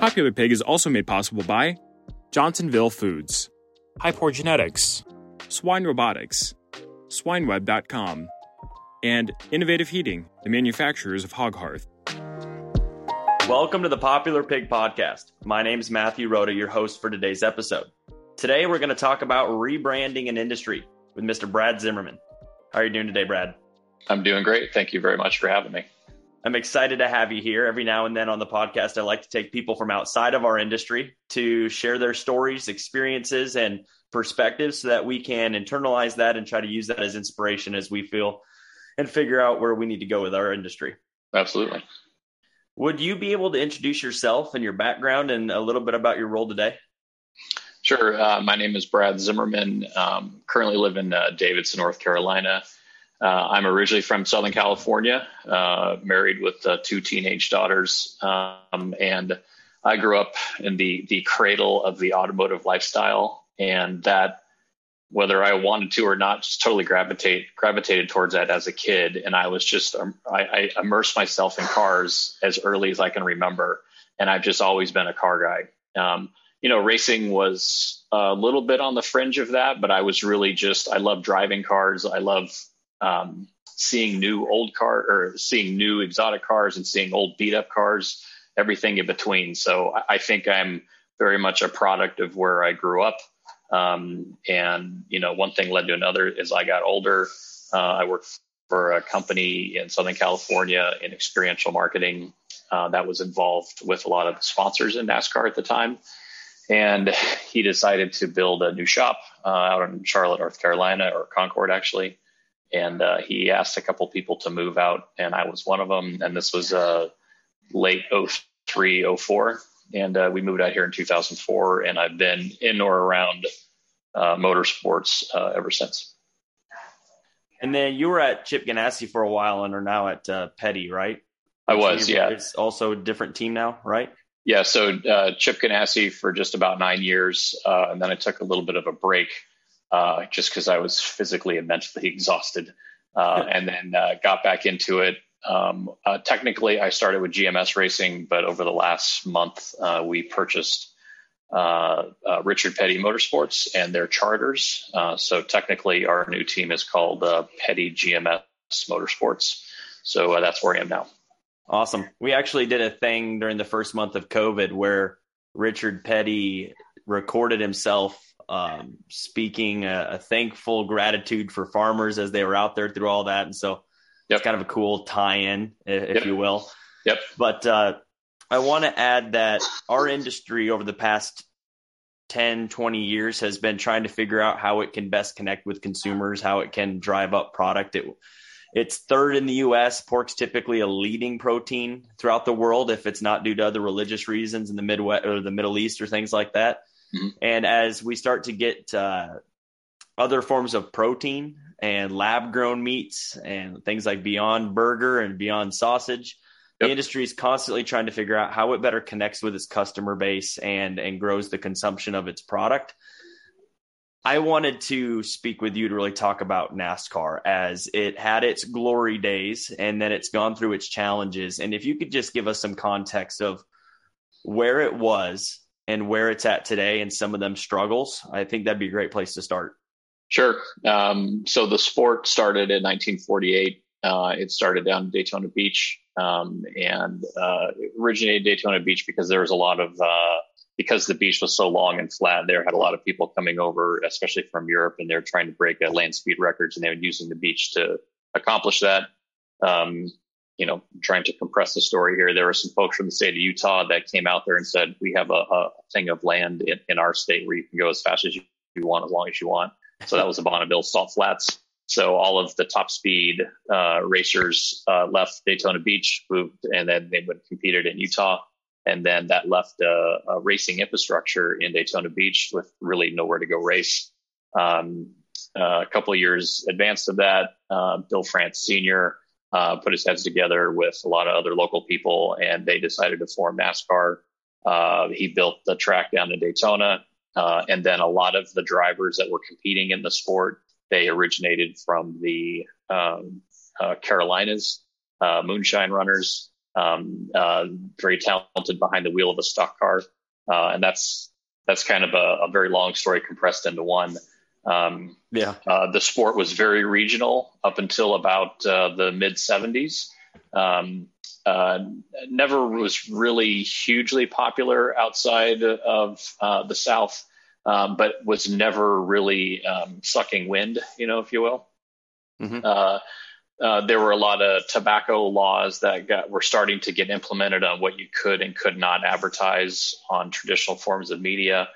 Popular Pig is also made possible by Johnsonville Foods, Hypor Genetics, Swine Robotics, SwineWeb.com, and Innovative Heating, the manufacturers of Hog Hearth. Welcome to the Popular Pig Podcast. My name is Matthew Rooda, your host for today's episode. Today, we're going to talk about rebranding an industry with Mr. Brad Zimmerman. How are you doing today, Brad? I'm doing great. Thank you very much for having me. I'm excited to have you here. Every now and then on the podcast, I like to take people from outside of our industry to share their stories, experiences, and perspectives so that we can internalize that and try to use that as inspiration as we feel and figure out where we need to go with our industry. Absolutely. Would you be able to introduce yourself and your background and a little bit about your role today? Sure. Uh, my name is Brad Zimmerman. Um, currently live in uh, Davidson, North Carolina. Uh, I'm originally from Southern California, uh, married with uh, two teenage daughters, um, and I grew up in the the cradle of the automotive lifestyle, and that whether I wanted to or not, just totally gravitate gravitated towards that as a kid, and I was just um, I, I immersed myself in cars as early as I can remember, and I've just always been a car guy. Um, you know, racing was a little bit on the fringe of that, but I was really just I love driving cars. I love um, seeing new old car or seeing new exotic cars and seeing old beat up cars, everything in between. So I, I think I'm very much a product of where I grew up. Um, and you know, one thing led to another. As I got older, uh, I worked for a company in Southern California in experiential marketing uh, that was involved with a lot of sponsors in NASCAR at the time. And he decided to build a new shop uh, out in Charlotte, North Carolina, or Concord, actually and uh, he asked a couple people to move out, and I was one of them. And this was uh, late 03, 04. And uh, we moved out here in 2004, and I've been in or around uh, motorsports uh, ever since. And then you were at Chip Ganassi for a while and are now at uh, Petty, right? I was, yeah. It's also a different team now, right? Yeah, so Chip Ganassi for just about nine years, and then I took a little bit of a break uh, just because I was physically and mentally exhausted. Uh, and then uh, got back into it. Um, uh, technically, I started with GMS Racing, but over the last month, uh, we purchased Richard Petty Motorsports and their charters. so technically, our new team is called Petty GMS Motorsports. So that's where I am now. Awesome. We actually did a thing during the first month of COVID where Richard Petty recorded himself um, speaking a, a, thankful gratitude for farmers as they were out there through all that. And so yep. it's kind of a cool tie-in, if yep. you will. Yep. But uh, I want to add that our industry over the past 10, 20 years has been trying to figure out how it can best connect with consumers, how it can drive up product. It, it's third in the U.S. Pork's typically a leading protein throughout the world if it's not due to other religious reasons in the Midwest or the Middle East or things like that. Mm-hmm. And as we start to get uh, other forms of protein and lab grown meats and things like Beyond Burger and Beyond Sausage, yep. the industry is constantly trying to figure out how it better connects with its customer base and and grows the consumption of its product. I wanted to speak with you to really talk about NASCAR as it had its glory days and then it's gone through its challenges. And if you could just give us some context of where it was and where it's at today and some of them struggles, I think that'd be a great place to start. Sure. Um, so the sport started in 1948. Uh, it started down in Daytona Beach um, and uh, originated Daytona Beach because there was a lot of uh, because the beach was so long and flat. There had a lot of people coming over, especially from Europe, and they're trying to break land speed records, and they were using the beach to accomplish that. Um, you know, trying to compress the story here, there were some folks from the state of Utah that came out there and said, we have a, a thing of land in, in, our state where you can go as fast as you, want, as long as you want. So that was the Bonneville Salt Flats. So all of the top speed uh, racers uh, left Daytona Beach, moved, and then they would competed in Utah. and then that left a, a racing infrastructure in Daytona Beach with really nowhere to go race. Um, uh, a couple years advanced of that, uh, Bill France Sr. Uh, put his heads together with a lot of other local people, and they decided to form NASCAR. Uh, he built the track down in Daytona, uh, and then a lot of the drivers that were competing in the sport they originated from the um, uh, Carolinas, moonshine runners, um, very talented behind the wheel of a stock car, and that's that's kind of a, a very long story compressed into one. Um, yeah. Uh, the sport was very regional up until about uh, the mid 70s. Um, uh, never was really hugely popular outside of uh, the South, um, but was never really um, sucking wind, you know, if you will. Mm-hmm. Uh, uh, there were a lot of tobacco laws that got, were starting to get implemented on what you could and could not advertise on traditional forms of media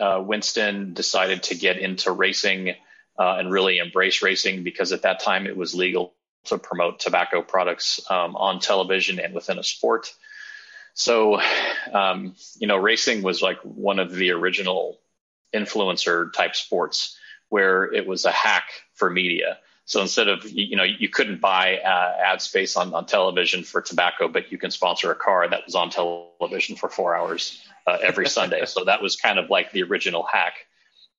uh, Winston decided to get into racing uh, and really embrace racing because at that time it was legal to promote tobacco products um, on television and within a sport. So, um, you know, racing was like one of the original influencer type sports where it was a hack for media. So instead of, you know, you couldn't buy uh, ad space on, on television for tobacco, but you can sponsor a car that was on television for four hours uh, every Sunday. so that was kind of like the original hack.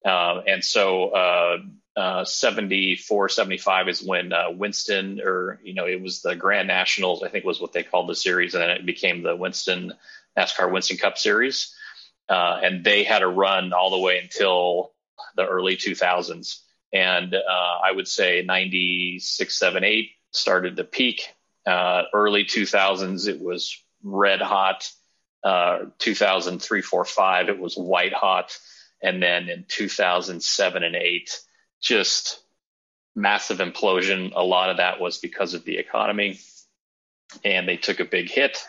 Uh, and so uh, uh, 74, 75 is when uh, Winston, or, you know, it was the Grand Nationals, I think was what they called the series. And then it became the Winston, NASCAR Winston Cup Series. Uh, and they had a run all the way until the early 2000s. And uh, I would say 96, 7, 8 started to peak. early 2000s, it was red hot uh, 2003, 4, 5, it was white hot. And then in 2007 and 8, just massive implosion. A lot of that was because of the economy, and they took a big hit.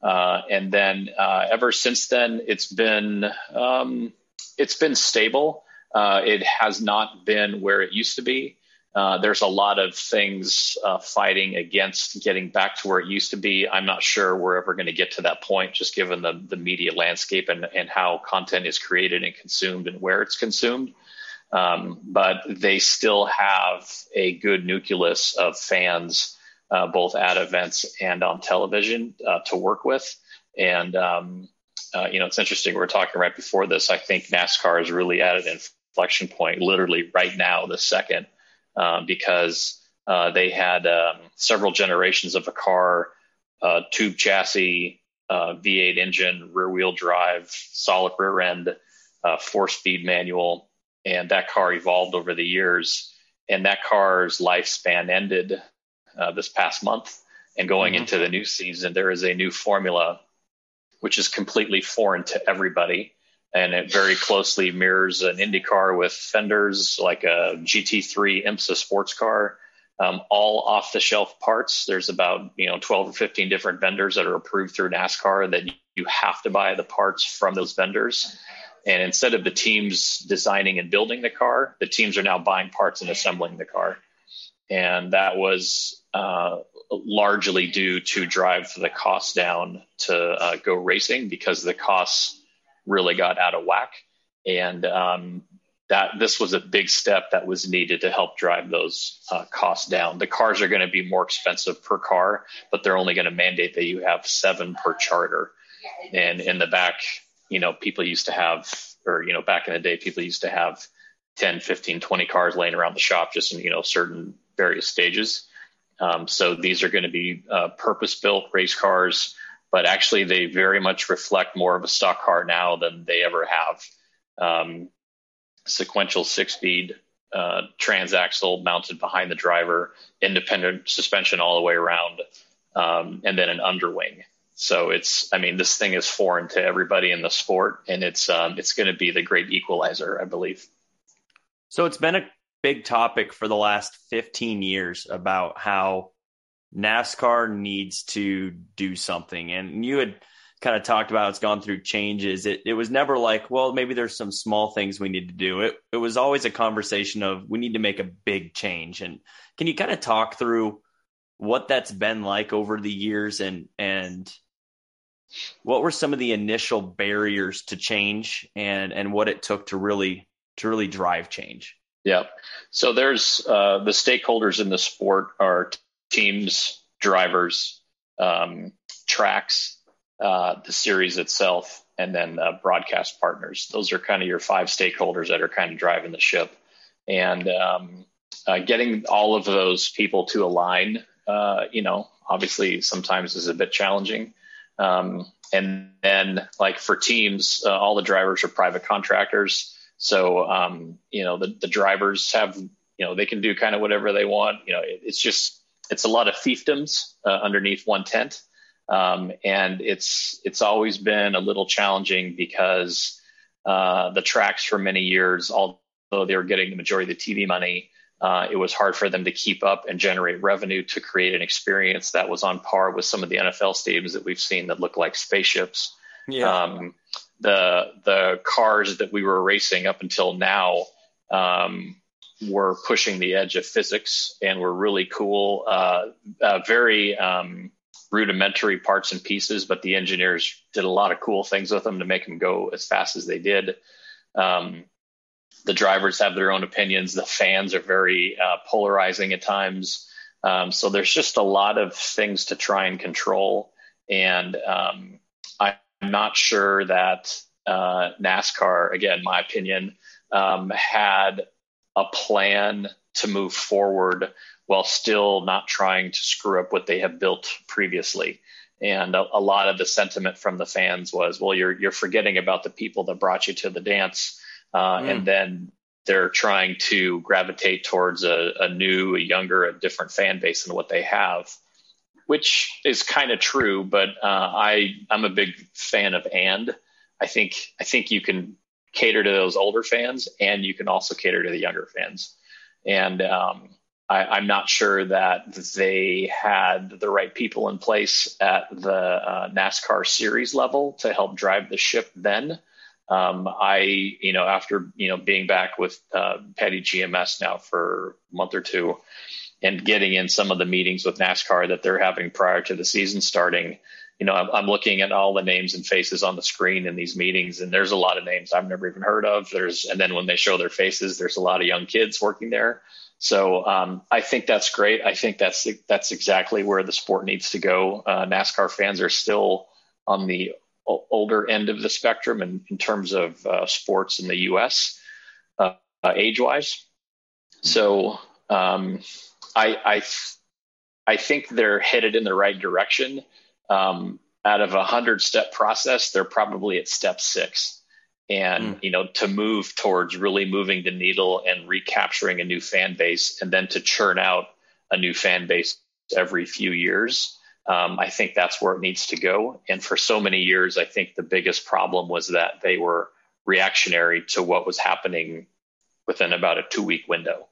Uh, and then uh, ever since then, it's been um, it's been stable. Uh, it has not been where it used to be. Uh, there's a lot of things uh, fighting against getting back to where it used to be. I'm not sure we're ever going to get to that point, just given the, the media landscape and, and how content is created and consumed and where it's consumed. Um, but they still have a good nucleus of fans, uh, both at events and on television, uh, to work with. And, um, uh, you know, it's interesting. We are talking right before this. I think NASCAR is really at an inflection point, literally right now, the second uh, because uh, they had um, several generations of a car, uh, tube chassis, uh, V8 engine, rear wheel drive, solid rear end, uh, four speed manual, and that car evolved over the years. And that car's lifespan ended this past month. And going mm-hmm. into the new season, there is a new formula which is completely foreign to everybody and it very closely mirrors an IndyCar with fenders like a GT3 IMSA sports car, um, all off the shelf parts. There's about you know 12 or 15 different vendors that are approved through NASCAR that you have to buy the parts from those vendors. And instead of the teams designing and building the car, the teams are now buying parts and assembling the car. And that was uh, largely due to drive the cost down to uh, go racing because the costs really got out of whack. And um, that this was a big step that was needed to help drive those uh, costs down. The cars are going to be more expensive per car, but they're only going to mandate that you have seven per charter. And in the back, you know, people used to have, or, you know, back in the day, people used to have 10, 15, 20 cars laying around the shop just in, you know, certain various stages. Um, so these are going to be uh, purpose built race cars but actually they very much reflect more of a stock car now than they ever have. Um, sequential six speed uh, transaxle mounted behind the driver, independent suspension all the way around, um, and then an underwing. So it's, I mean, this thing is foreign to everybody in the sport, and it's um, it's going to be the great equalizer, I believe. So it's been a big topic for the last 15 years about how NASCAR needs to do something. And you had kind of talked about it's gone through changes. It it was never like, well, maybe there's some small things we need to do. It it was always a conversation of we need to make a big change. And can you kind of talk through what that's been like over the years and and What were some of the initial barriers to change and and what it took to really to really drive change? Yeah. So there's uh, the stakeholders in the sport are teams, drivers, um, tracks, uh, the series itself, and then uh, broadcast partners. Those are kind of your five stakeholders that are kind of driving the ship. And um, uh, getting all of those people to align, uh, you know, obviously sometimes is a bit challenging. Um, and then, like for teams, uh, all the drivers are private contractors. So, um, you know, the, the drivers have, you know, they can do kind of whatever they want. You know, it, it's just, it's a lot of fiefdoms uh, underneath one tent. Um, and it's, it's always been a little challenging because uh, the tracks for many years, although they were getting the majority of the TV money, uh, it was hard for them to keep up and generate revenue to create an experience that was on par with some of the NFL stadiums that we've seen that look like spaceships. Yeah. Um, the the cars that we were racing up until now um, were pushing the edge of physics and were really cool, uh, uh, very um, rudimentary parts and pieces, but the engineers did a lot of cool things with them to make them go as fast as they did. Um, the drivers have their own opinions. The fans are very uh, polarizing at times. Um, so there's just a lot of things to try and control. And um, I'm not sure that uh, NASCAR, again, my opinion, um, had a plan to move forward while still not trying to screw up what they have built previously. And a, a, lot of the sentiment from the fans was, well, you're you're forgetting about the people that brought you to the dance uh, mm. and then they're trying to gravitate towards a, a new, a younger, a different fan base than what they have, which is kind of true. But uh, I I'm a big fan of and. I think I think you can cater to those older fans, and you can also cater to the younger fans. And um, I, am not sure that they had the right people in place at the uh, NASCAR series level to help drive the ship then. Um, I, you know, after, you know, being back with uh, Petty GMS now for a month or two and getting in some of the meetings with NASCAR that they're having prior to the season starting, you know, I'm, I'm, looking at all the names and faces on the screen in these meetings, and there's a lot of names I've never even heard of. There's, and then when they show their faces, there's a lot of young kids working there. So um, I think that's great. I think that's that's exactly where the sport needs to go. Uh, NASCAR fans are still on the older end of the spectrum in, in terms of uh, sports in the U.S. Uh, age-wise. So um, I, I, I think they're headed in the right direction. Um, out of a hundred-step process, they're probably at step six. And mm. you know, to move towards really moving the needle and recapturing a new fan base, and then to churn out a new fan base every few years um, I think that's where it needs to go. And for so many years, I think the biggest problem was that they were reactionary to what was happening within about a two week window.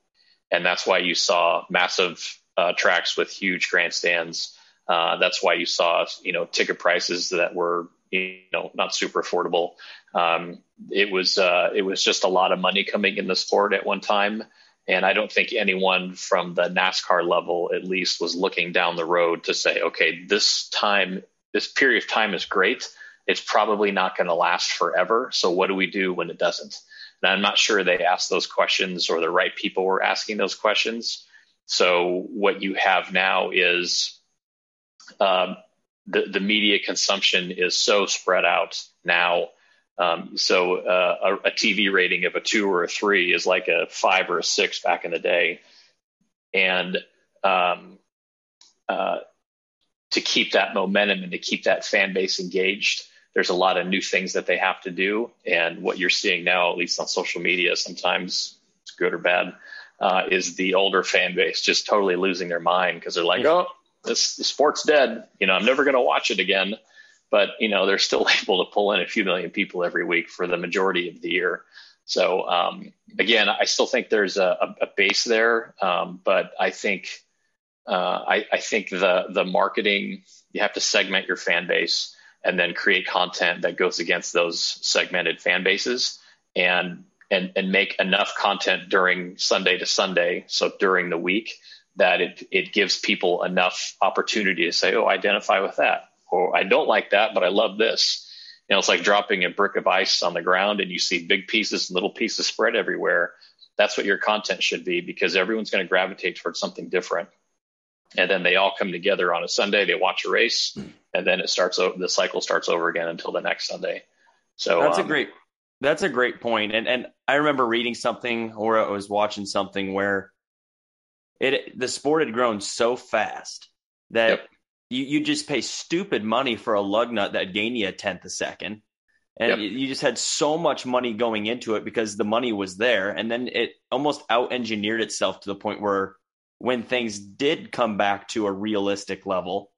And that's why you saw massive uh, tracks with huge grandstands. Uh, that's why you saw, you know, ticket prices that were, you know, not super affordable. Um, it was, uh, it was just a lot of money coming in the sport at one time. And I don't think anyone from the NASCAR level, at least, was looking down the road to say, okay, this time, this period of time is great. It's probably not going to last forever. So what do we do when it doesn't? And I'm not sure they asked those questions or the right people were asking those questions. So what you have now is um, the the media consumption is so spread out now. Um, so uh, a, a, TV rating of a two or a three is like a five or a six back in the day, and um, uh, to keep that momentum and to keep that fan base engaged, there's a lot of new things that they have to do. And what you're seeing now, at least on social media, sometimes it's good or bad, uh, is the older fan base just totally losing their mind because they're like, oh, this the sport's dead. You know, I'm never going to watch it again but you know they're still able to pull in a few million people every week for the majority of the year. So um, again, I still think there's a, a base there, um, but I think uh, I, I, think the the marketing you have to segment your fan base and then create content that goes against those segmented fan bases and and and make enough content during Sunday to Sunday, so during the week that it it gives people enough opportunity to say, oh, identify with that or I don't like that, but I love this. You know, it's like dropping a brick of ice on the ground and you see big pieces and little pieces spread everywhere. That's what your content should be because everyone's going to gravitate towards something different. And then they all come together on a Sunday, they watch a race, and then it starts, the cycle starts over again until the next Sunday. So that's um, a great, that's a great point. And, and I remember reading something or I was watching something where it, the sport had grown so fast that yep you, you just pay stupid money for a lug nut that gain you a tenth a second. And yep. you just had so much money going into it because the money was there. And then it almost out engineered itself to the point where when things did come back to a realistic level,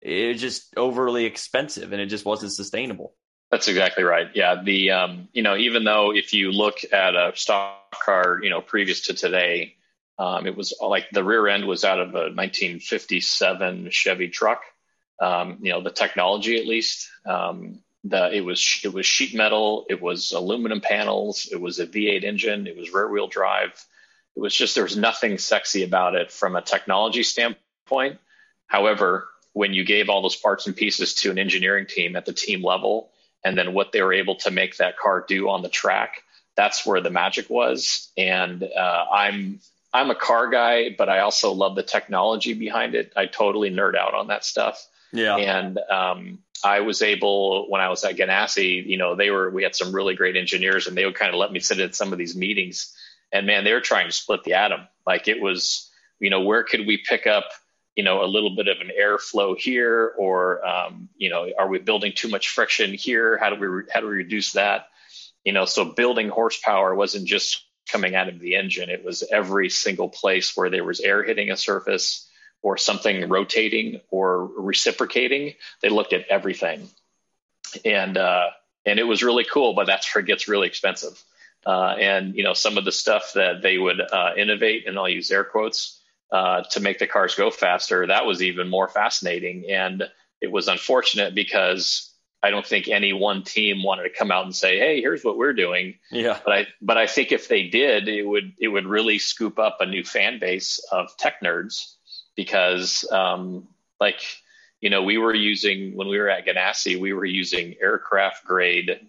it was just overly expensive and it just wasn't sustainable. That's exactly right. Yeah. The, um, you know, even though if you look at a stock car, you know, previous to today, um, it was like the rear end was out of a 1957 Chevy truck. Um, you know, the technology at least. Um, the it was it was sheet metal, it was aluminum panels, it was a V8 engine, it was rear wheel drive. It was just there was nothing sexy about it from a technology standpoint. However, when you gave all those parts and pieces to an engineering team at the team level, and then what they were able to make that car do on the track, that's where the magic was. And uh, I'm I'm a car guy, but I also love the technology behind it. I totally nerd out on that stuff. Yeah. And um, I was able when I was at Ganassi, you know, they were we had some really great engineers, and they would kind of let me sit in some of these meetings. And man, they were trying to split the atom. Like it was, you know, where could we pick up, you know, a little bit of an airflow here, or um, you know, are we building too much friction here? How do we how do we reduce that? You know, so building horsepower wasn't just coming out of the engine. It was every single place where there was air hitting a surface or something rotating or reciprocating. They looked at everything, and uh, and it was really cool. But that's where it gets really expensive. Uh, and you know some of the stuff that they would uh, innovate, and I'll use air quotes uh, to make the cars go faster. That was even more fascinating, and it was unfortunate because I don't think any one team wanted to come out and say, "Hey, here's what we're doing." Yeah. But I but I think if they did, it would it would really scoop up a new fan base of tech nerds because, um, like, you know, we were using when we were at Ganassi, we were using aircraft grade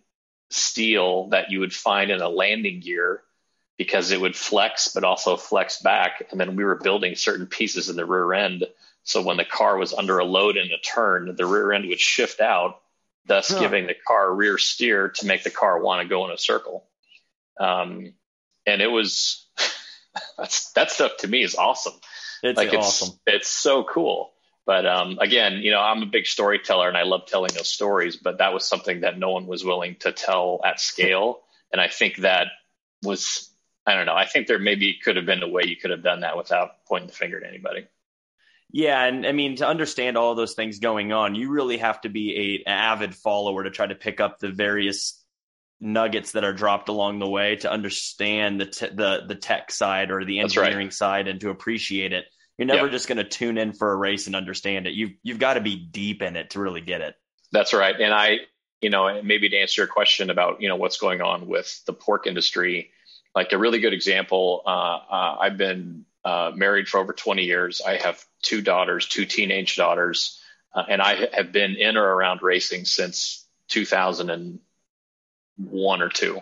steel that you would find in a landing gear because it would flex but also flex back, and then we were building certain pieces in the rear end. So when the car was under a load in a turn, the rear end would shift out thus huh. giving the car rear steer to make the car want to go in a circle. Um, and it was that's that stuff to me is awesome. It's like awesome. It's, it's so cool. But um, again, you know, I'm a big storyteller and I love telling those stories. But that was something that no one was willing to tell at scale, and I think that was I don't know. I think there maybe could have been a way you could have done that without pointing the finger at anybody. Yeah, and I mean to understand all those things going on, you really have to be a, an avid follower to try to pick up the various nuggets that are dropped along the way to understand the te- the the tech side or the engineering right. side and to appreciate it. You're never just going to tune in for a race and understand it. You you've got to be deep in it to really get it. That's right. And I, you know, maybe to answer your question about you know what's going on with the pork industry, like a really good example. Uh, uh, I've been uh, married for over 20 years. I have two daughters, two teenage daughters, uh, and I have been in or around racing since 2001 or two.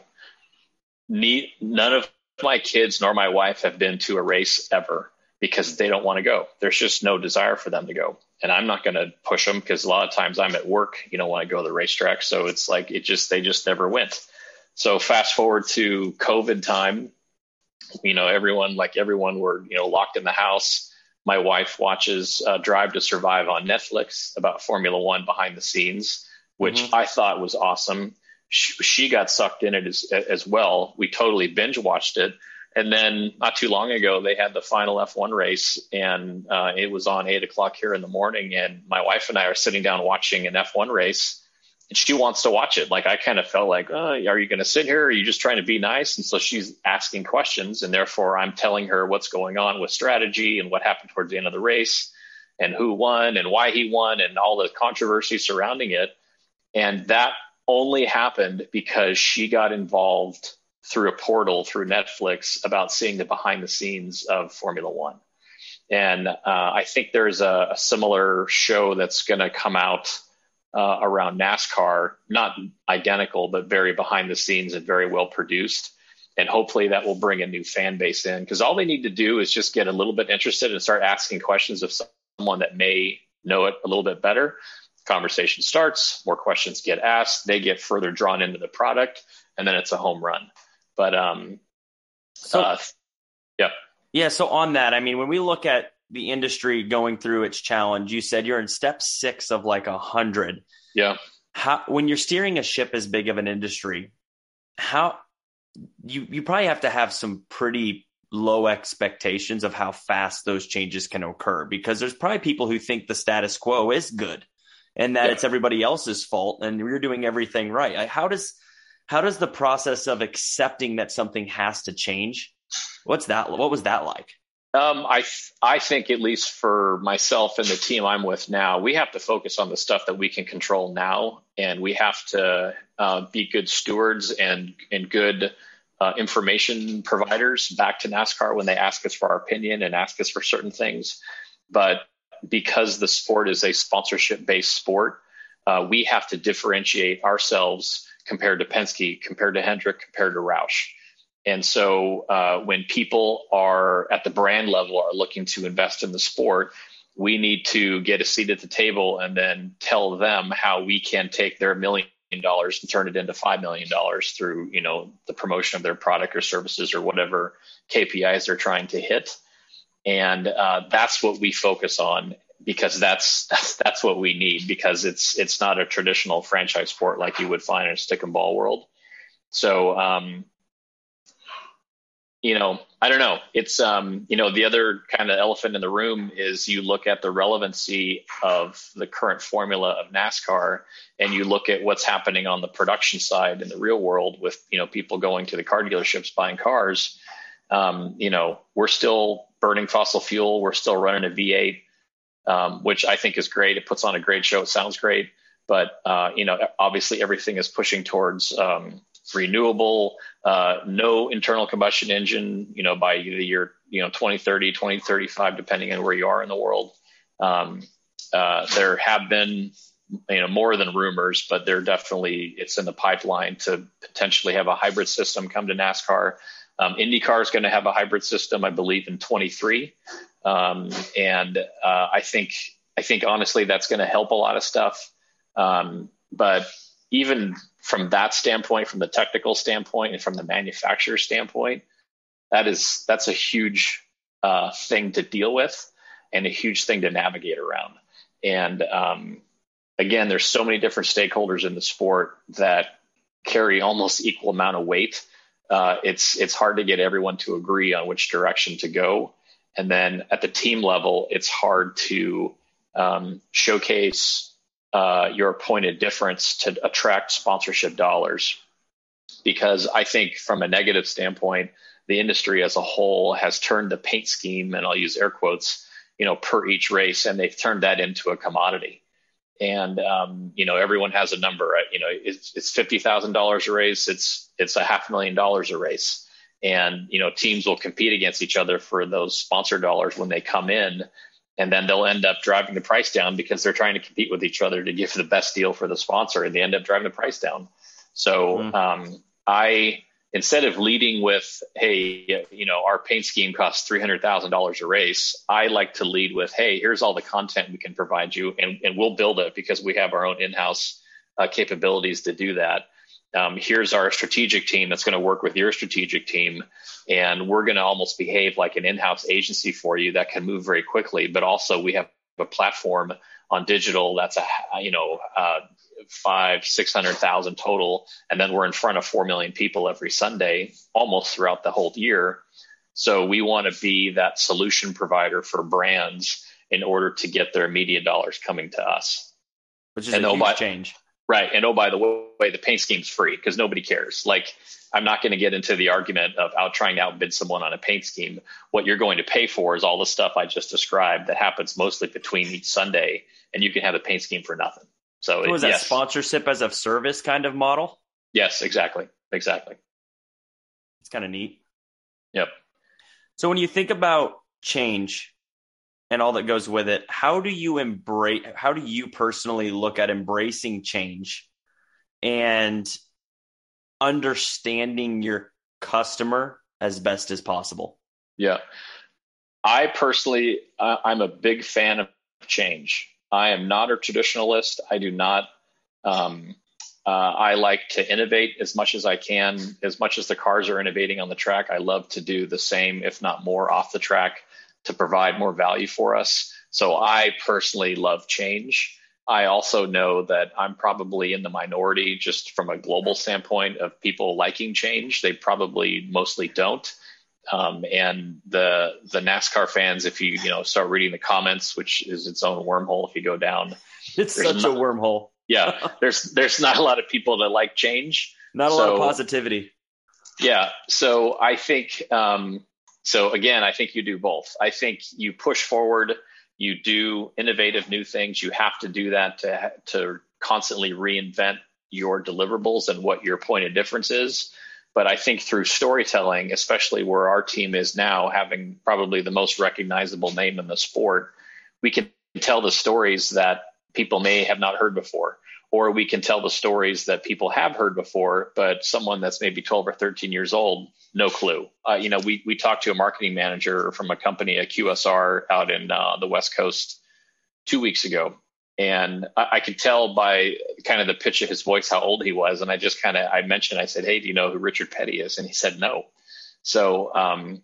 Ne- none of my kids nor my wife have been to a race ever because they don't want to go. There's just no desire for them to go. And I'm not going to push them because a lot of times I'm at work, you know, when I go to the racetrack. So it's like, it just, they just never went. So fast forward to COVID time, you know, everyone, like everyone were, you know, locked in the house. My wife watches uh, Drive to Survive on Netflix about Formula One behind the scenes, which mm-hmm. I thought was awesome. She, she, got sucked in it as, as well. We totally binge watched it. And then not too long ago, they had the final F1 race, and uh, it was on eight o'clock here in the morning. And my wife and I are sitting down watching an F1 race she wants to watch it. Like I kind of felt like, oh, are you going to sit here? Or are you just trying to be nice? And so she's asking questions, and therefore I'm telling her what's going on with strategy and what happened towards the end of the race, and who won and why he won, and all the controversy surrounding it. And that only happened because she got involved through a portal through Netflix about seeing the behind the scenes of Formula One. And uh, I think there's a, a similar show that's going to come out uh, around NASCAR, not identical, but very behind the scenes and very well produced. And hopefully that will bring a new fan base in because all they need to do is just get a little bit interested and start asking questions of someone that may know it a little bit better. Conversation starts, more questions get asked, they get further drawn into the product, and then it's a home run. But um, so, uh, yeah, yeah. So on that, I mean, when we look at the industry going through its challenge, you said you're in step six of like a hundred. Yeah. How when you're steering a ship as big of an industry, how you you probably have to have some pretty low expectations of how fast those changes can occur because there's probably people who think the status quo is good and that yeah. it's everybody else's fault and you're doing everything right. How does how does the process of accepting that something has to change? What's that? What was that like? Um, I I think at least for myself and the team I'm with now, we have to focus on the stuff that we can control now, and we have to uh, be good stewards and and good uh, information providers back to NASCAR when they ask us for our opinion and ask us for certain things. But because the sport is a sponsorship based sport, uh, we have to differentiate ourselves compared to Penske, compared to Hendrick, compared to Roush. And so uh, when people are at the brand level are looking to invest in the sport, we need to get a seat at the table and then tell them how we can take their million dollars and turn it into five million dollars through you know the promotion of their product or services or whatever KPIs they're trying to hit, and uh, that's what we focus on because that's, that's what we need because it's it's not a traditional franchise sport like you would find in a stick and ball world. So um, you know, I don't know. It's um, you know, the other kind of elephant in the room is you look at the relevancy of the current formula of NASCAR and you look at what's happening on the production side in the real world with, you know, people going to the car dealerships buying cars. Um, you know, we're still burning fossil fuel, we're still running a V8, um, which I think is great. It puts on a great show, it sounds great. But uh, you know, obviously everything is pushing towards um, renewable, uh, no internal combustion engine, you know, by the year, you know, 2030, 2035, depending on where you are in the world. Um, uh, there have been, you know, more than rumors, but they're definitely, it's in the pipeline to potentially have a hybrid system come to NASCAR. Um, IndyCar is going to have a hybrid system, I believe, in 23. Um, and uh, I think, I think honestly, that's going to help a lot of stuff. Um, but even from that standpoint, from the technical standpoint, and from the manufacturer standpoint, that is that's a huge uh, thing to deal with and a huge thing to navigate around. And um, again, there's so many different stakeholders in the sport that carry almost equal amount of weight. Uh, it's it's hard to get everyone to agree on which direction to go. And then at the team level, it's hard to um, showcase uh, your appointed difference to attract sponsorship dollars. Because I think from a negative standpoint, the industry as a whole has turned the paint scheme, and I'll use air quotes, you know, per each race, and they've turned that into a commodity. And um, you know, everyone has a number. You know, it's, it's fifty thousand dollars a race. It's it's a half million dollars a race, and you know, teams will compete against each other for those sponsor dollars when they come in and then they'll end up driving the price down because they're trying to compete with each other to give the best deal for the sponsor, and they end up driving the price down. So mm. um, I instead of leading with, "Hey, you know, our paint scheme costs three hundred thousand dollars a race," I like to lead with, "Hey, here's all the content we can provide you, and, and we'll build it because we have our own in-house uh, capabilities to do that." Um, here's our strategic team that's going to work with your strategic team and we're going to almost behave like an in-house agency for you that can move very quickly. But also we have a platform on digital that's a you know uh, five six hundred thousand total and then we're in front of four million people every sunday almost throughout the whole year. So we want to be that solution provider for brands in order to get their media dollars coming to us. Which is and a huge by, change Right. And oh, by the way, the paint scheme's free because nobody cares. Like, I'm not going to get into the argument of out trying to outbid someone on a paint scheme. What you're going to pay for is all the stuff I just described that happens mostly between each Sunday, and you can have the paint scheme for nothing. So, so was that yes. sponsorship as a service kind of model? Yes, exactly. Exactly. It's kind of neat. Yep. So when you think about change, and all that goes with it, how do you embrace? How do you personally look at embracing change and understanding your customer as best as possible? Yeah, I personally, uh, I'm a big fan of change. I am not a traditionalist. I do not. Um, uh, I like to innovate as much as I can. As much as the cars are innovating on the track, I love to do the same, if not more, off the track to provide more value for us. So I personally love change. I also know that I'm probably in the minority just from a global standpoint of people liking change. They probably mostly don't. Um, and the the NASCAR fans, if you you know start reading the comments, which is its own wormhole, if you go down, it's such not, a wormhole. yeah, there's there's not a lot of people that like change. Not a so, lot of positivity. Yeah, so I think um, so. Again, I think you do both. I think you push forward, you do innovative new things. You have to do that to to constantly reinvent your deliverables and what your point of difference is. But I think through storytelling, especially where our team is now, having probably the most recognizable name in the sport, we can tell the stories that people may have not heard before. Or we can tell the stories that people have heard before, but someone that's maybe 12 or 13 years old, no clue. Uh, you know, we, we talked to a marketing manager from a company, a QSR out in uh, the West Coast two weeks ago and I, I, could tell by kind of the pitch of his voice how old he was. And I just kind of I mentioned I said, "Hey, do you know who Richard Petty is?" And he said, "No." So um,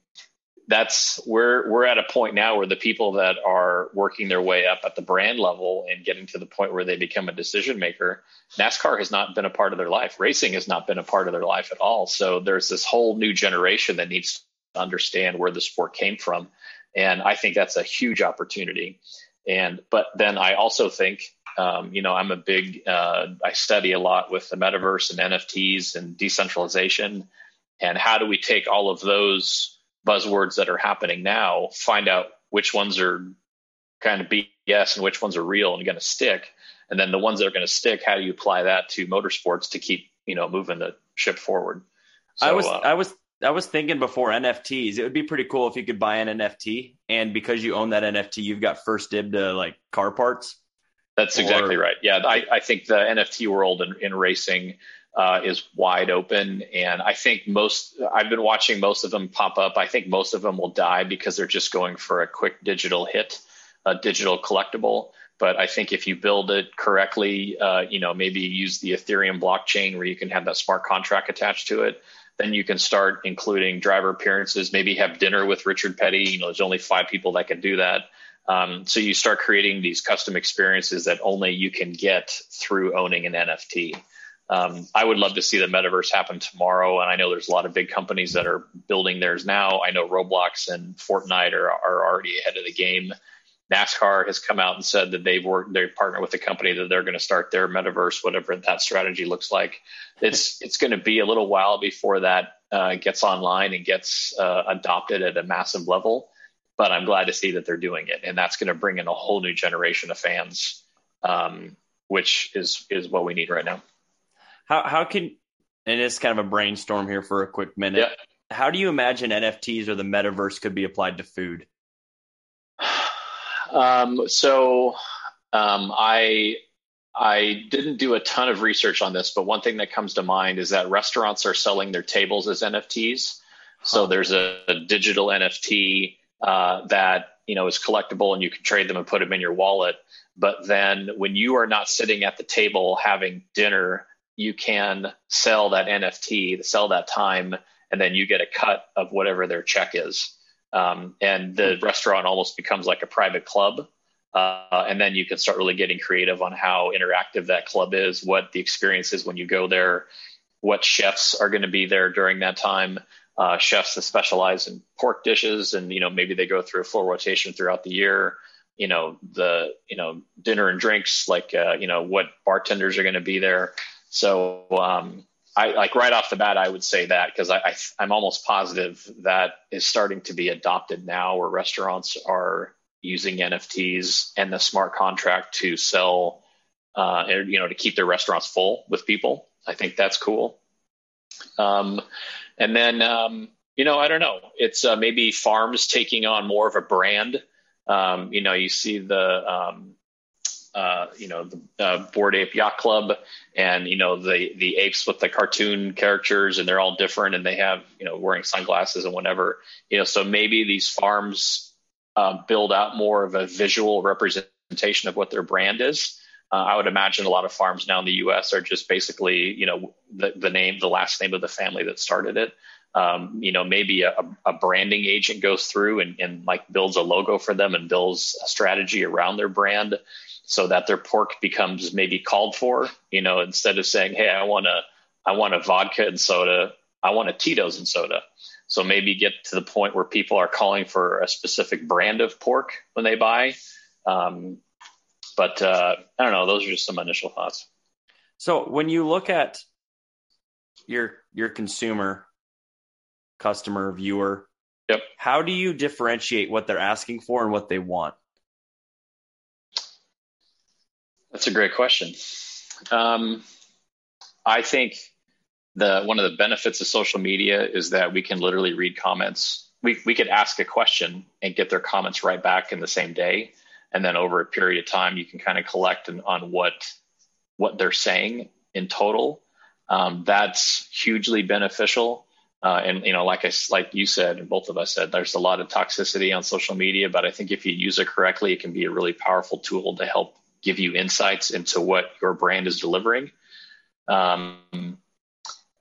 that's we're we're at a point now where the people that are working their way up at the brand level and getting to the point where they become a decision maker. NASCAR has not been a part of their life. Racing has not been a part of their life at all. So there's this whole new generation that needs to understand where the sport came from. And I think that's a huge opportunity. And but then I also think, um, you know, I'm a big, uh, I study a lot with the metaverse and NFTs and decentralization, and how do we take all of those buzzwords that are happening now, find out which ones are kind of BS and which ones are real and going to stick, and then the ones that are going to stick, how do you apply that to motorsports to keep you know moving the ship forward? So, I was uh, I was I was thinking before NFTs, it would be pretty cool if you could buy an NFT, and because you own that NFT, you've got first dib to like car parts. That's or... exactly right. Yeah, I, I think the NFT world in, in racing uh, is wide open, and I think most. I've been watching most of them pop up. I think most of them will die because they're just going for a quick digital hit, a digital collectible. But I think if you build it correctly, uh, you know, maybe use the Ethereum blockchain where you can have that smart contract attached to it then you can start including driver appearances, maybe have dinner with Richard Petty. You know, there's only five people that can do that. Um, so you start creating these custom experiences that only you can get through owning an NFT. Um, I would love to see the metaverse happen tomorrow, and I know there's a lot of big companies that are building theirs now. I know Roblox and Fortnite are, are already ahead of the game. NASCAR has come out and said that they've worked, they partner with a company that they're going to start their metaverse, whatever that strategy looks like. It's it's going to be a little while before that uh, gets online and gets uh, adopted at a massive level. But I'm glad to see that they're doing it, and that's going to bring in a whole new generation of fans, um, which is is what we need right now. How how can and it's kind of a brainstorm here for a quick minute. Yeah. How do you imagine NFTs or the metaverse could be applied to food? Um, so um, I I didn't do a ton of research on this, but one thing that comes to mind is that restaurants are selling their tables as NFTs. So there's a, a digital NFT uh, that you know is collectible, and you can trade them and put them in your wallet. But then when you are not sitting at the table having dinner, you can sell that NFT, sell that time, and then you get a cut of whatever their check is. Um, and the hmm. restaurant almost becomes like a private club. Uh, and then you can start really getting creative on how interactive that club is, what the experience is when you go there, what chefs are going to be there during that time. Uh, chefs that specialize in pork dishes, and you know maybe they go through a full rotation throughout the year. You know the you know dinner and drinks, like uh, you know what bartenders are going to be there. So um, I like right off the bat, I would say that because I, I I'm almost positive that is starting to be adopted now, where restaurants are using NFTs and the smart contract to sell, uh, you know, to keep their restaurants full with people. I think that's cool. Um, and then, um, you know, I don't know. It's uh, maybe farms taking on more of a brand Um, you know, you see the um, uh, you know, the uh, Bored Ape Yacht Club, and you know the the apes with the cartoon characters, and they're all different, and they have you know wearing sunglasses and whatever. You know, so maybe these farms uh, build out more of a visual representation of what their brand is. Uh, I would imagine a lot of farms now in the U.S. are just basically, you know, the, the name, the last name of the family that started it. Um, you know, maybe a, a, branding agent goes through and, and like builds a logo for them and builds a strategy around their brand so that their pork becomes maybe called for. You know, instead of saying, "Hey, I want a, I want a vodka and soda," I want a Tito's and soda. So maybe get to the point where people are calling for a specific brand of pork when they buy. Um, but uh, I don't know. Those are just some initial thoughts. So when you look at your your consumer, customer, viewer, yep. how do you differentiate what they're asking for and what they want? That's a great question. Um, I think the one of the benefits of social media is that we can literally read comments. We we could ask a question and get their comments right back in the same day, and then over a period of time, you can kind of collect on, on what what they're saying in total. Um, that's hugely beneficial. Uh, and you know, like I like you said, and both of us said, there's a lot of toxicity on social media, but I think if you use it correctly, it can be a really powerful tool to help give you insights into what your brand is delivering. Um,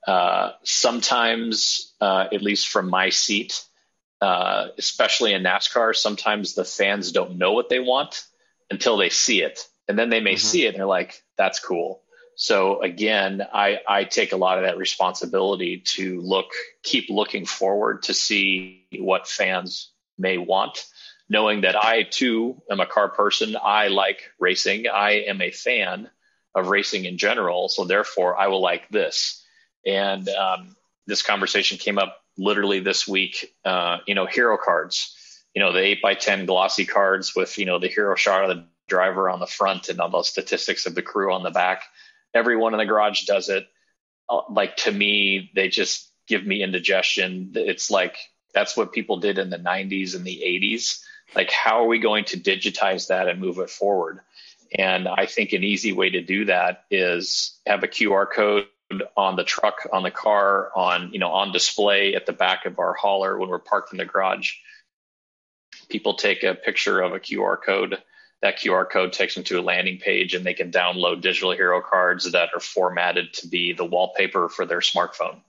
uh, sometimes, uh, at least from my seat, uh, especially in NASCAR, sometimes the fans don't know what they want until they see it. And then they may mm-hmm. see it and they're like, that's cool. So again, I, I take a lot of that responsibility to look, keep looking forward to see what fans may want, knowing that I too am a car person. I like racing. I am a fan of racing in general. So therefore I will like this. And um, this conversation came up literally this week. Uh, you know, hero cards. You know, the eight by ten glossy cards with you know the hero shot of the driver on the front and all those statistics of the crew on the back. Everyone in the garage does it. Uh, like to me, they just give me indigestion. It's like that's what people did in the 90s and the 80s. Like, how are we going to digitize that and move it forward? And I think an easy way to do that is have a QR code on the truck, on the car, on you know on display at the back of our hauler when we're parked in the garage. People take a picture of a QR code. That QR code takes them to a landing page, and they can download digital hero cards that are formatted to be the wallpaper for their smartphone.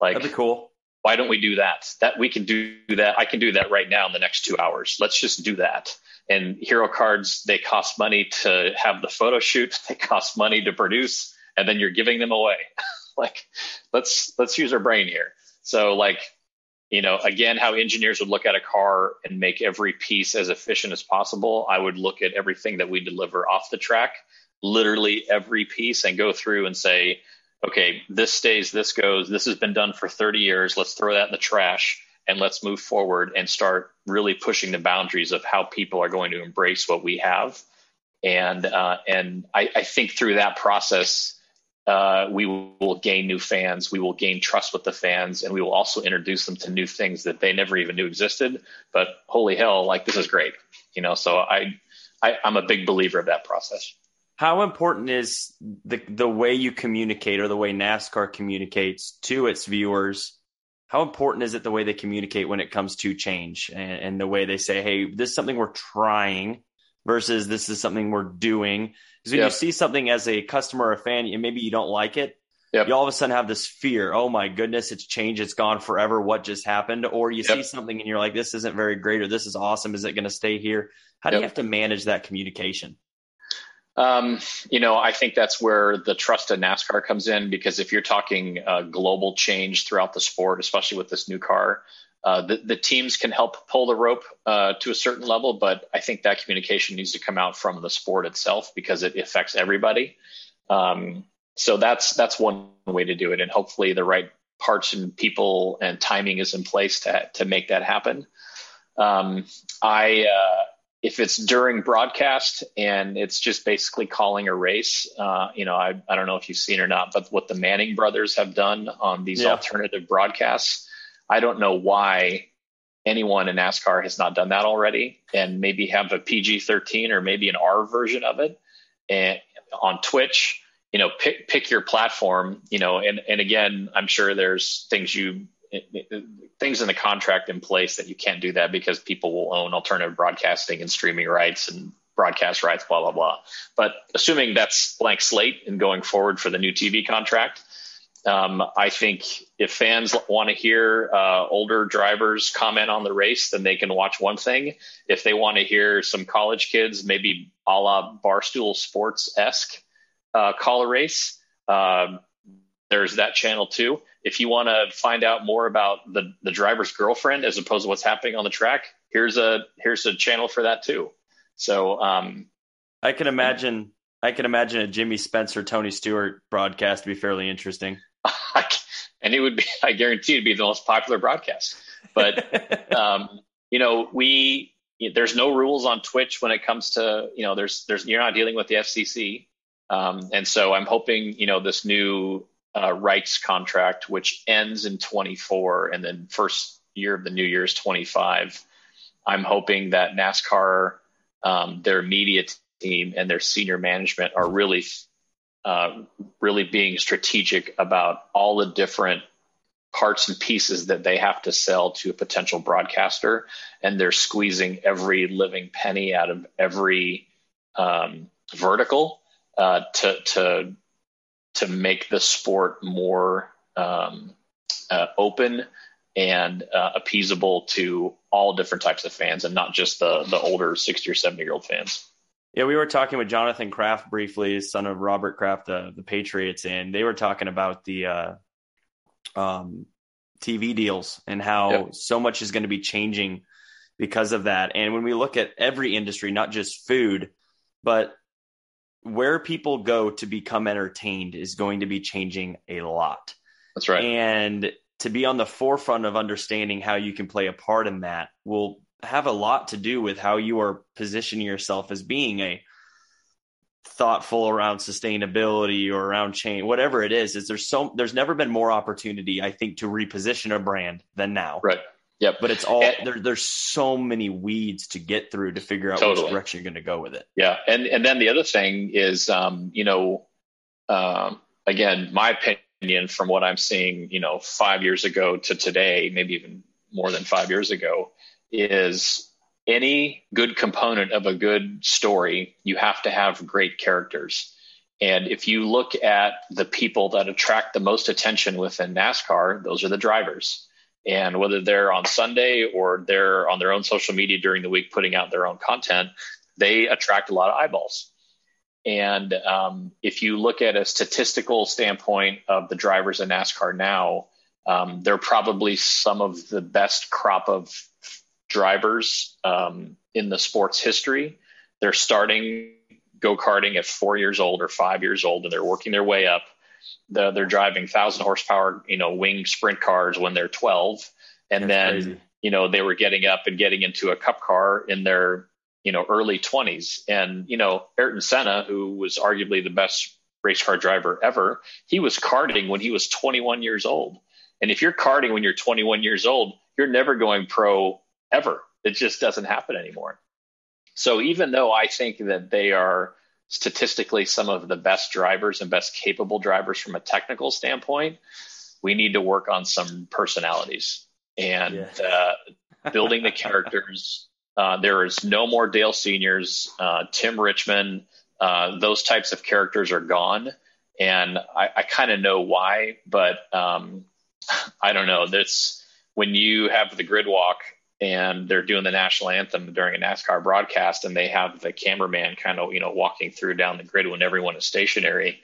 Like that'd be cool. Why don't we do that? That we can do that. I can do that right now in the next two hours. Let's just do that. And hero cards, they cost money to have the photo shoot. They cost money to produce and then you're giving them away. like let's let's use our brain here. So like you know again how engineers would look at a car and make every piece as efficient as possible i would look at everything that we deliver off the track literally every piece and go through and say okay this stays this goes this has been done for 30 years let's throw that in the trash and let's move forward and start really pushing the boundaries of how people are going to embrace what we have and uh, and I, I think through that process uh, we will gain new fans. We will gain trust with the fans, and we will also introduce them to new things that they never even knew existed. But holy hell, like this is great, you know. So I, I I'm a big believer of that process. How important is the the way you communicate or the way NASCAR communicates to its viewers? How important is it the way they communicate when it comes to change and, and the way they say, "Hey, this is something we're trying," versus this is something we're doing. Because when yep. you see something as a customer or a fan, and maybe you don't like it, yep. you all of a sudden have this fear. Oh my goodness, it's changed. It's gone forever. What just happened? Or you yep. see something and you're like, this isn't very great, or this is awesome. Is it going to stay here? How do you have to manage that communication? Um, you know, I think that's where the trust in NASCAR comes in because if you're talking uh, global change throughout the sport, especially with this new car, uh, the, the, teams can help pull the rope uh, to a certain level, but I think that communication needs to come out from the sport itself because it affects everybody. Um, so that's that's one way to do it, and hopefully the right parts and people and timing is in place to to make that happen. Um, I uh, if it's during broadcast and it's just basically calling a race, uh, you know, I, I don't know if you've seen or not, but what the Manning brothers have done on these yeah. alternative broadcasts I don't know why anyone in NASCAR has not done that already, and maybe have a PG 13 or maybe an R version of it, and on Twitch. You know, pick pick your platform. You know, and and again, I'm sure there's things you things in the contract in place that you can't do that because people will own alternative broadcasting and streaming rights and broadcast rights, blah blah blah. But assuming that's blank slate and going forward for the new TV contract, um, I think if fans want to hear uh, older drivers comment on the race, then they can watch one thing. If they want to hear some college kids, maybe a la Barstool Sports esque uh, call a race, uh, there's that channel too. If you want to find out more about the the driver's girlfriend as opposed to what's happening on the track, here's a here's a channel for that too. So um, I can imagine I can imagine a Jimmy Spencer Tony Stewart broadcast to be fairly interesting. and it would be I guarantee it'd be the most popular broadcast. But um, you know, we there's no rules on Twitch when it comes to you know there's there's you're not dealing with the FCC, um, and so I'm hoping you know this new uh, rights contract which ends in 24 and then first year of the new year is 25. I'm hoping that NASCAR um, their media team and their senior management are really, uh, really being strategic about all the different parts and pieces that they have to sell to a potential broadcaster, and they're squeezing every living penny out of every um, vertical uh, to to to make the sport more um, uh, open and uh, appeasable to all different types of fans and not just the the older 60 or 70 year old fans. Yeah, we were talking with Jonathan Kraft briefly, son of Robert Kraft, the the Patriots, and they were talking about the uh, um, TV deals and how yep. so much is going to be changing because of that. And when we look at every industry, not just food, but where people go to become entertained is going to be changing a lot. That's right. And to be on the forefront of understanding how you can play a part in that will have a lot to do with how you are positioning yourself as being a thoughtful around sustainability or around change whatever it is is there's so there's never been more opportunity i think to reposition a brand than now right yep but it's all and, there, there's so many weeds to get through to figure out totally. which direction you're going to go with it yeah and and then the other thing is um you know um again my opinion opinion from what I'm seeing, you know, five years ago to today, maybe even more than five years ago, is any good component of a good story, you have to have great characters. And if you look at the people that attract the most attention within NASCAR, those are the drivers. And whether they're on Sunday or they're on their own social media during the week putting out their own content, they attract a lot of eyeballs. And um, if you look at a statistical standpoint of the drivers in NASCAR now, um, they're probably some of the best crop of drivers um, in the sport's history. They're starting go karting at four years old or five years old, and they're working their way up. The, they're driving thousand horsepower, you know, wing sprint cars when they're 12, and That's then crazy. you know they were getting up and getting into a cup car in their you know, early 20s. And, you know, Ayrton Senna, who was arguably the best race car driver ever, he was karting when he was 21 years old. And if you're karting when you're 21 years old, you're never going pro ever. It just doesn't happen anymore. So even though I think that they are statistically some of the best drivers and best capable drivers from a technical standpoint, we need to work on some personalities and yeah. uh, building the characters, uh, there is no more Dale Seniors, uh, Tim Richmond. Uh, those types of characters are gone, and I, I kind of know why, but um, I don't know. That's when you have the grid walk and they're doing the national anthem during a NASCAR broadcast, and they have the cameraman kind of you know walking through down the grid when everyone is stationary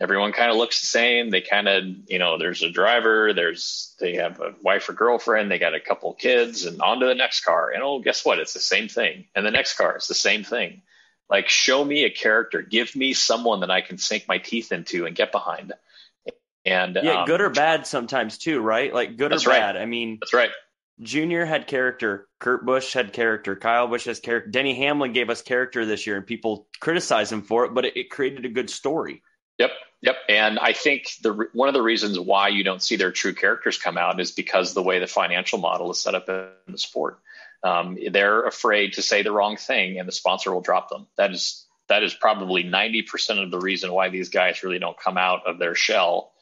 everyone kind of looks the same. They kind of, you know, there's a driver, there's they have a wife or girlfriend, they got a couple kids, and on to the next car. And oh, guess what? It's the same thing. And the next car is the same thing. Like, show me a character, give me someone that I can sink my teeth into and get behind. And yeah, um, good or bad sometimes too, right? Like good or bad. I mean, that's right. Junior had character. Kurt Busch had character. Kyle Busch has character. Denny Hamlin gave us character this year, and people criticize him for it, but it, it created a good story. Yep. Yep, and I think the one of the reasons why you don't see their true characters come out is because the way the financial model is set up in the sport. Um, they're afraid to say the wrong thing, and the sponsor will drop them. That is that is probably ninety percent of the reason why these guys really don't come out of their shell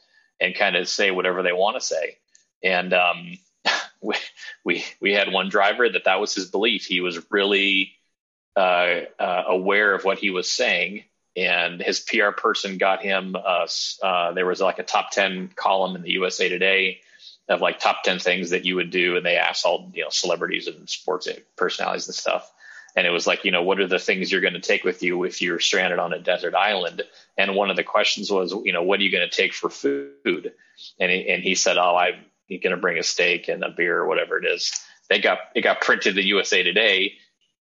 and kind of say whatever they want to say. And um, we, we we had one driver that that was his belief. He was really uh, uh, aware of what he was saying, and his PR person got him. Uh, uh, there was like a top ten column in the USA Today of like top ten things that you would do, and they asked all you know celebrities and sports personalities and stuff. And it was like, you know, what are the things you're going to take with you if you're stranded on a desert island? And one of the questions was, you know, what are you going to take for food? And he, and he said, oh, I'm going to bring a steak and a beer or whatever it is. They got it got printed in USA Today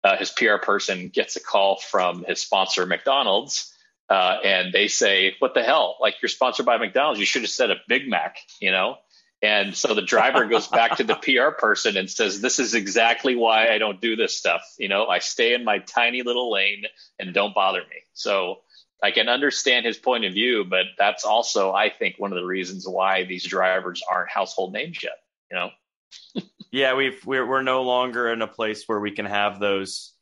uh, his PR person gets a call from his sponsor, McDonald's, uh, and they say, "What the hell? Like you're sponsored by McDonald's. You should have said a Big Mac," you know. And so the driver goes back to the PR person and says, "This is exactly why I don't do this stuff. You know, I stay in my tiny little lane and don't bother me." So I can understand his point of view, but that's also, I think, one of the reasons why these drivers aren't household names yet. You know yeah, we've we're we're no longer in a place where we can have those.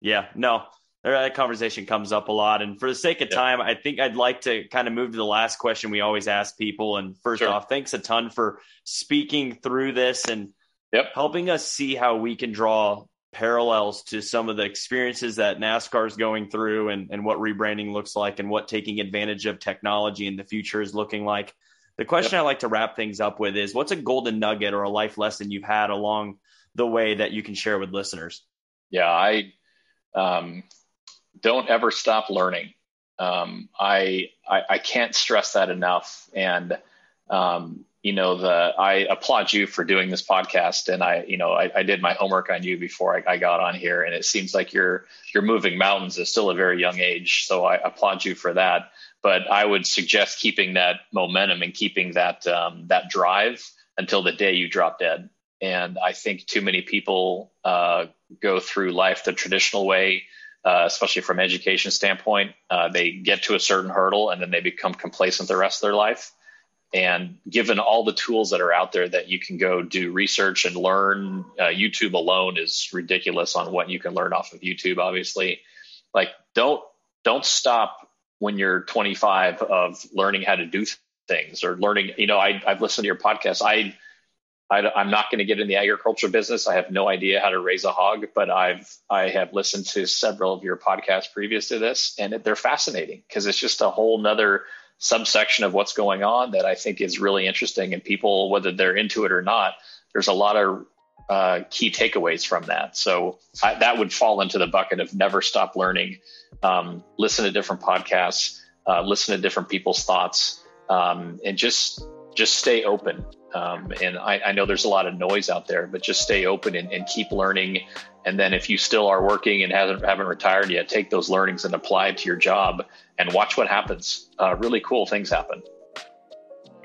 Yeah, no, that conversation comes up a lot. And for the sake of time, I think I'd like to kind of move to the last question we always ask people. And first sure. off, thanks a ton for speaking through this and yep. helping us see how we can draw parallels to some of the experiences that NASCAR is going through and, and what rebranding looks like and what taking advantage of technology in the future is looking like. The question yep. I like to wrap things up with is what's a golden nugget or a life lesson you've had along the way that you can share with listeners? Yeah, I um, don't ever stop learning. Um, I, I, I can't stress that enough. And um, you know, the I applaud you for doing this podcast, and I, you know, I, I did my homework on you before I, I, got on here, and it seems like you're you're moving mountains at still a very young age. So I applaud you for that but I would suggest keeping that momentum and keeping that um, that drive until the day you drop dead. And I think too many people uh, go through life the traditional way, uh, especially from education standpoint. Uh, they get to a certain hurdle and then they become complacent the rest of their life. And given all the tools that are out there that you can go do research and learn, uh, YouTube alone is ridiculous on what you can learn off of YouTube. Obviously, like don't don't stop when you're 25 of learning how to do things or learning, you know, I, I've listened to your podcast. I, I am not going to get in the agriculture business. I have no idea how to raise a hog, but I've I have listened to several of your podcasts previous to this, and they're fascinating because it's just a whole nother subsection of what's going on that I think is really interesting. And people, whether they're into it or not, there's a lot of uh, key takeaways from that. So I, that would fall into the bucket of never stop learning um, listen to different podcasts, uh, listen to different people's thoughts, um, and just just stay open. Um, and I, I, know there's a lot of noise out there, but just stay open and, and, keep learning. And then if you still are working and haven't haven't retired yet, take those learnings and apply it to your job and watch what happens. Uh, really cool things happen.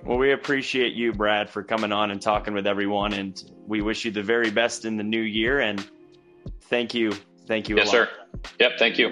Well, we appreciate you, Brad, for coming on and talking with everyone, and we wish you the very best in the new year. And thank you, thank you. Yes, sir. Yep, thank you.